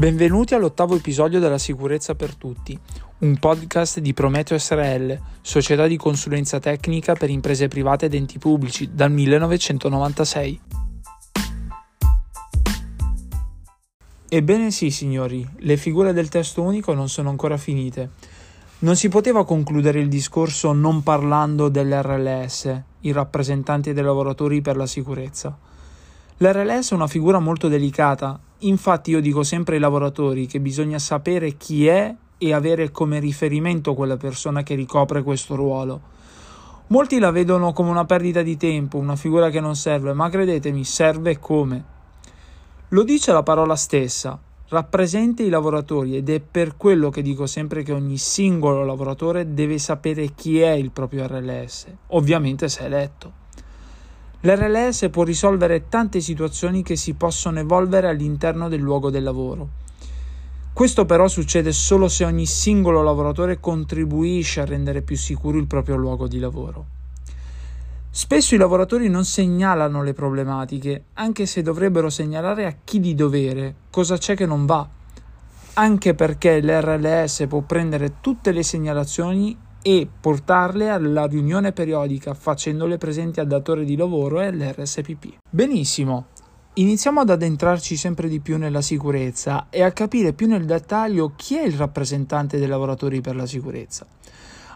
Benvenuti all'ottavo episodio della Sicurezza per Tutti, un podcast di Prometeo SRL, società di consulenza tecnica per imprese private ed enti pubblici, dal 1996. Ebbene sì, signori, le figure del testo unico non sono ancora finite. Non si poteva concludere il discorso non parlando dell'RLS, i rappresentanti dei lavoratori per la sicurezza. L'RLS è una figura molto delicata, infatti io dico sempre ai lavoratori che bisogna sapere chi è e avere come riferimento quella persona che ricopre questo ruolo. Molti la vedono come una perdita di tempo, una figura che non serve, ma credetemi, serve come. Lo dice la parola stessa, rappresenta i lavoratori ed è per quello che dico sempre che ogni singolo lavoratore deve sapere chi è il proprio RLS, ovviamente se è eletto. L'RLS può risolvere tante situazioni che si possono evolvere all'interno del luogo del lavoro. Questo però succede solo se ogni singolo lavoratore contribuisce a rendere più sicuro il proprio luogo di lavoro. Spesso i lavoratori non segnalano le problematiche, anche se dovrebbero segnalare a chi di dovere cosa c'è che non va, anche perché l'RLS può prendere tutte le segnalazioni e portarle alla riunione periodica facendole presenti al datore di lavoro e all'RSPP. Benissimo, iniziamo ad addentrarci sempre di più nella sicurezza e a capire più nel dettaglio chi è il rappresentante dei lavoratori per la sicurezza.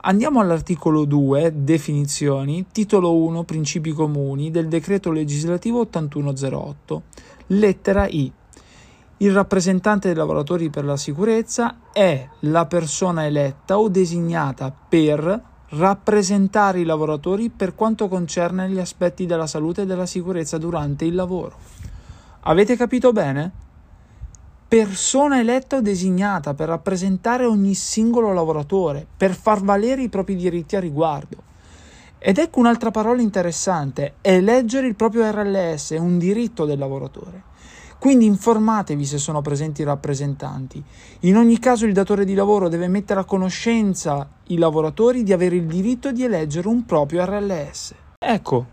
Andiamo all'articolo 2, definizioni, titolo 1, principi comuni del decreto legislativo 8108, lettera I. Il rappresentante dei lavoratori per la sicurezza è la persona eletta o designata per rappresentare i lavoratori per quanto concerne gli aspetti della salute e della sicurezza durante il lavoro. Avete capito bene? persona eletta o designata per rappresentare ogni singolo lavoratore, per far valere i propri diritti a riguardo. Ed ecco un'altra parola interessante, eleggere il proprio RLS un diritto del lavoratore. Quindi informatevi se sono presenti i rappresentanti. In ogni caso il datore di lavoro deve mettere a conoscenza i lavoratori di avere il diritto di eleggere un proprio RLS. Ecco,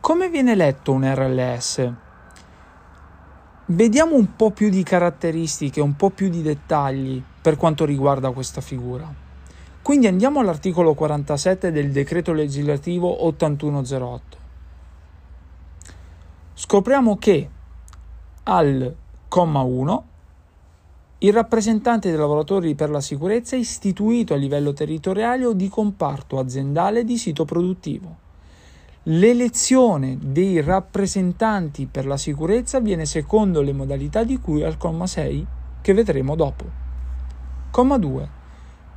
come viene eletto un RLS? Vediamo un po' più di caratteristiche, un po' più di dettagli per quanto riguarda questa figura. Quindi andiamo all'articolo 47 del decreto legislativo 8108. Scopriamo che al comma 1 il rappresentante dei lavoratori per la sicurezza è istituito a livello territoriale o di comparto aziendale di sito produttivo L'elezione dei rappresentanti per la sicurezza avviene secondo le modalità di cui al comma 6 che vedremo dopo. Comma 2.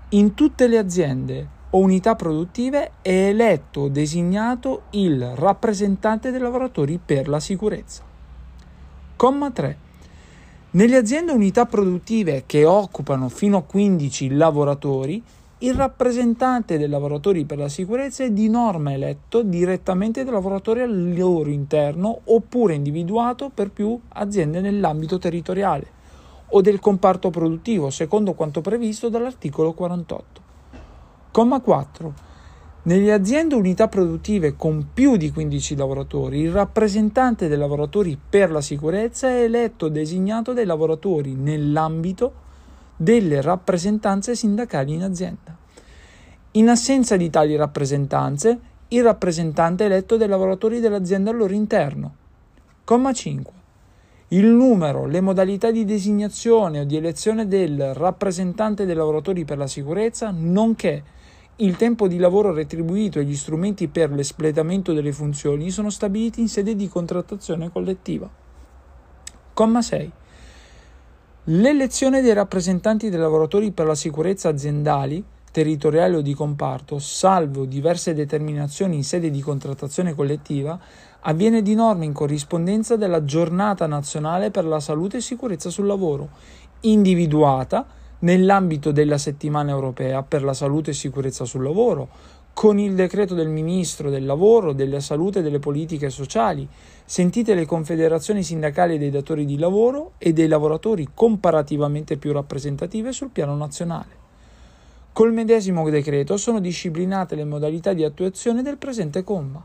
In tutte le aziende o unità produttive è eletto o designato il rappresentante dei lavoratori per la sicurezza. Comma 3. Nelle aziende unità produttive che occupano fino a 15 lavoratori il rappresentante dei lavoratori per la sicurezza è di norma eletto direttamente dai lavoratori al loro interno oppure individuato per più aziende nell'ambito territoriale o del comparto produttivo, secondo quanto previsto dall'articolo 48. Comma 4. Nelle aziende unità produttive con più di 15 lavoratori, il rappresentante dei lavoratori per la sicurezza è eletto designato dai lavoratori nell'ambito delle rappresentanze sindacali in azienda. In assenza di tali rappresentanze, il rappresentante è eletto dai lavoratori dell'azienda al loro interno. Comma 5. Il numero, le modalità di designazione o di elezione del rappresentante dei lavoratori per la sicurezza, nonché il tempo di lavoro retribuito e gli strumenti per l'espletamento delle funzioni sono stabiliti in sede di contrattazione collettiva. Comma 6. L'elezione dei rappresentanti dei lavoratori per la sicurezza aziendali, territoriali o di comparto, salvo diverse determinazioni in sede di contrattazione collettiva, avviene di norma in corrispondenza della giornata nazionale per la salute e sicurezza sul lavoro, individuata nell'ambito della settimana europea per la salute e sicurezza sul lavoro, con il decreto del Ministro del Lavoro, della Salute e delle Politiche Sociali, sentite le confederazioni sindacali dei datori di lavoro e dei lavoratori comparativamente più rappresentative sul piano nazionale. Col medesimo decreto sono disciplinate le modalità di attuazione del presente comma.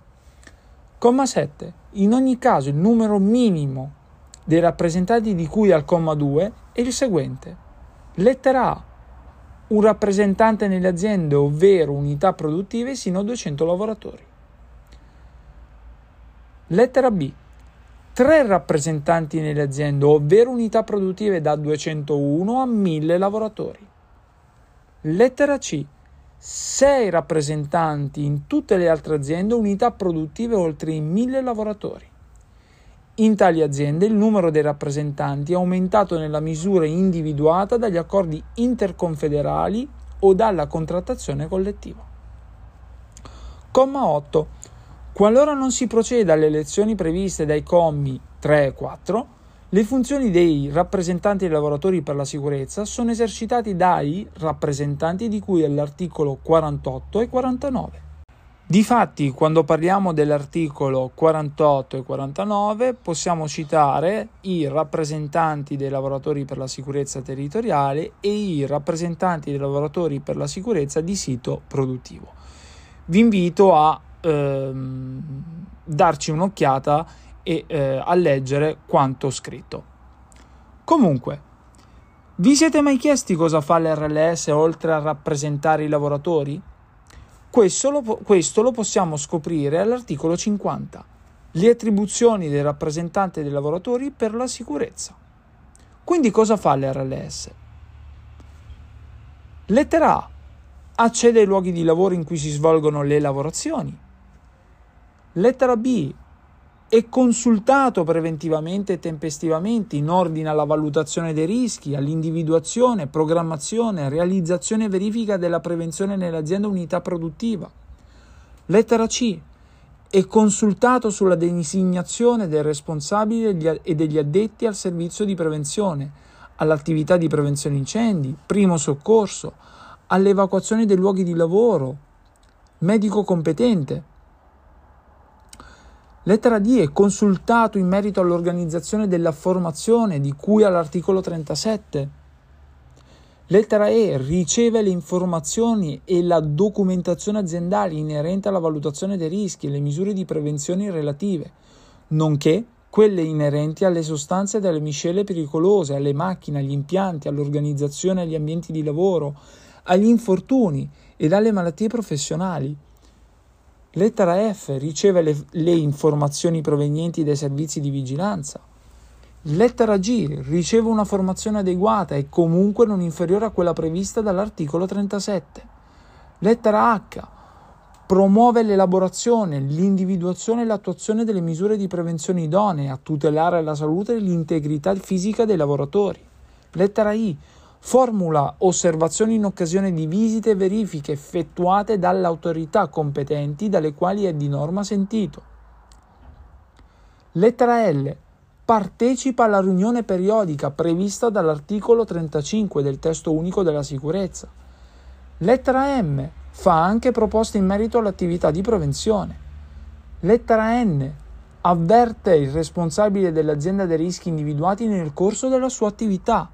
Comma 7. In ogni caso il numero minimo dei rappresentanti di cui al comma 2 è il seguente. Lettera A. Un rappresentante nelle aziende, ovvero unità produttive sino a 200 lavoratori. Lettera B. Tre rappresentanti nelle aziende, ovvero unità produttive da 201 a 1000 lavoratori. Lettera C. 6 rappresentanti in tutte le altre aziende, unità produttive oltre i 1000 lavoratori. In tali aziende il numero dei rappresentanti è aumentato nella misura individuata dagli accordi interconfederali o dalla contrattazione collettiva. Comma 8. Qualora non si proceda alle elezioni previste dai commi 3 e 4, le funzioni dei rappresentanti dei lavoratori per la sicurezza sono esercitate dai rappresentanti di cui all'articolo 48 e 49. Difatti, quando parliamo dell'articolo 48 e 49, possiamo citare i rappresentanti dei lavoratori per la sicurezza territoriale e i rappresentanti dei lavoratori per la sicurezza di sito produttivo. Vi invito a ehm, darci un'occhiata e eh, a leggere quanto scritto. Comunque, vi siete mai chiesti cosa fa l'RLS oltre a rappresentare i lavoratori? Questo lo, questo lo possiamo scoprire all'articolo 50, le attribuzioni del rappresentante dei lavoratori per la sicurezza. Quindi cosa fa l'RLS? Lettera A. Accede ai luoghi di lavoro in cui si svolgono le lavorazioni. Lettera B è consultato preventivamente e tempestivamente in ordine alla valutazione dei rischi, all'individuazione, programmazione, realizzazione e verifica della prevenzione nell'azienda unità produttiva. Lettera C. È consultato sulla designazione del responsabile e degli addetti al servizio di prevenzione, all'attività di prevenzione incendi, primo soccorso, all'evacuazione dei luoghi di lavoro, medico competente. Lettera D è consultato in merito all'organizzazione della formazione di cui all'articolo 37. Lettera E riceve le informazioni e la documentazione aziendale inerente alla valutazione dei rischi e le misure di prevenzione relative, nonché quelle inerenti alle sostanze e alle miscele pericolose, alle macchine, agli impianti, all'organizzazione agli ambienti di lavoro, agli infortuni ed alle malattie professionali. Lettera F riceve le, le, informazioni provenienti dai servizi di vigilanza. Lettera G riceve una formazione adeguata e comunque non inferiore a quella prevista dall'articolo 37. Lettera H promuove l'elaborazione, l'individuazione e l'attuazione delle misure di prevenzione idonee a tutelare la salute e l'integrità fisica dei lavoratori. Lettera I formula osservazioni in occasione di visite e verifiche effettuate dalle autorità competenti dalle quali è di norma sentito. Lettera L. Partecipa alla riunione periodica prevista dall'articolo 35 del testo unico della sicurezza. Lettera M. Fa anche proposte in merito all'attività di prevenzione. Lettera N. Avverte il responsabile dell'azienda dei rischi individuati nel corso della sua attività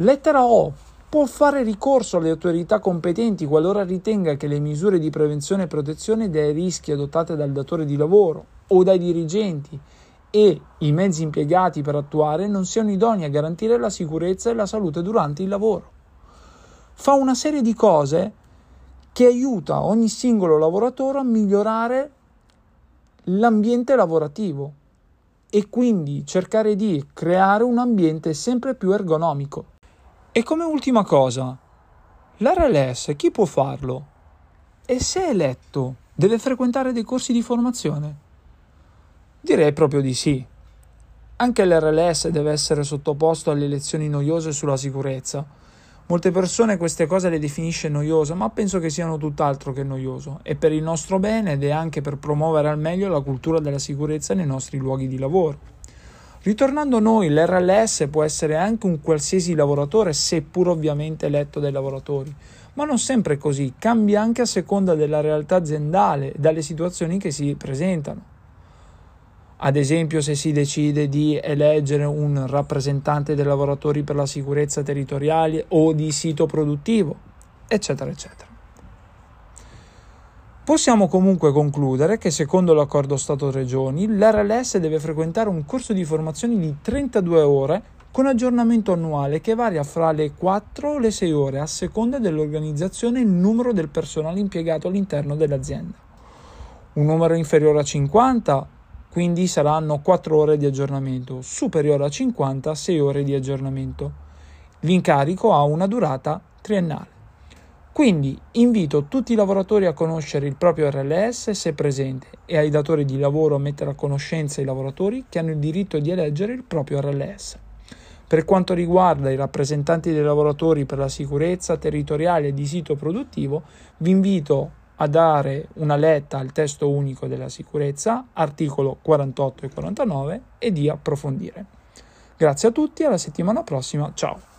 Lettera O. Può fare ricorso alle autorità competenti qualora ritenga che le misure di prevenzione e protezione dai rischi adottate dal datore di lavoro o dai dirigenti e i mezzi impiegati per attuare non siano idonei a garantire la sicurezza e la salute durante il lavoro. Fa una serie di cose che aiuta ogni singolo lavoratore a migliorare l'ambiente lavorativo e quindi cercare di creare un ambiente sempre più ergonomico. E come ultima cosa, l'RLS chi può farlo? E se eletto, deve frequentare dei corsi di formazione? Direi proprio di sì. Anche l'RLS deve essere sottoposto alle lezioni noiose sulla sicurezza. Molte persone queste cose le definisce noiose, ma penso che siano tutt'altro che noioso. È per il nostro bene ed è anche per promuovere al meglio la cultura della sicurezza nei nostri luoghi di lavoro. Ritornando a noi, l'RLS può essere anche un qualsiasi lavoratore, seppur ovviamente eletto dai lavoratori, ma non sempre è così, cambia anche a seconda della realtà aziendale e dalle situazioni che si presentano. Ad esempio, se si decide di eleggere un rappresentante dei lavoratori per la sicurezza territoriale o di sito produttivo, eccetera, eccetera. Possiamo comunque concludere che secondo l'accordo Stato-Regioni l'RLS deve frequentare un corso di formazione di 32 ore con aggiornamento annuale che varia fra le 4 o le 6 ore a seconda dell'organizzazione e numero del personale impiegato all'interno dell'azienda. Un numero inferiore a 50 quindi saranno 4 ore di aggiornamento, superiore a 50 6 ore di aggiornamento. L'incarico ha una durata triennale. Quindi invito tutti i lavoratori a conoscere il proprio RLS se presente e ai datori di lavoro a mettere a conoscenza i lavoratori che hanno il diritto di eleggere il proprio RLS. Per quanto riguarda i rappresentanti dei lavoratori per la sicurezza territoriale di sito produttivo, vi invito a dare una letta al testo unico della sicurezza, articolo 48 e 49, e di approfondire. Grazie a tutti, alla settimana prossima, ciao!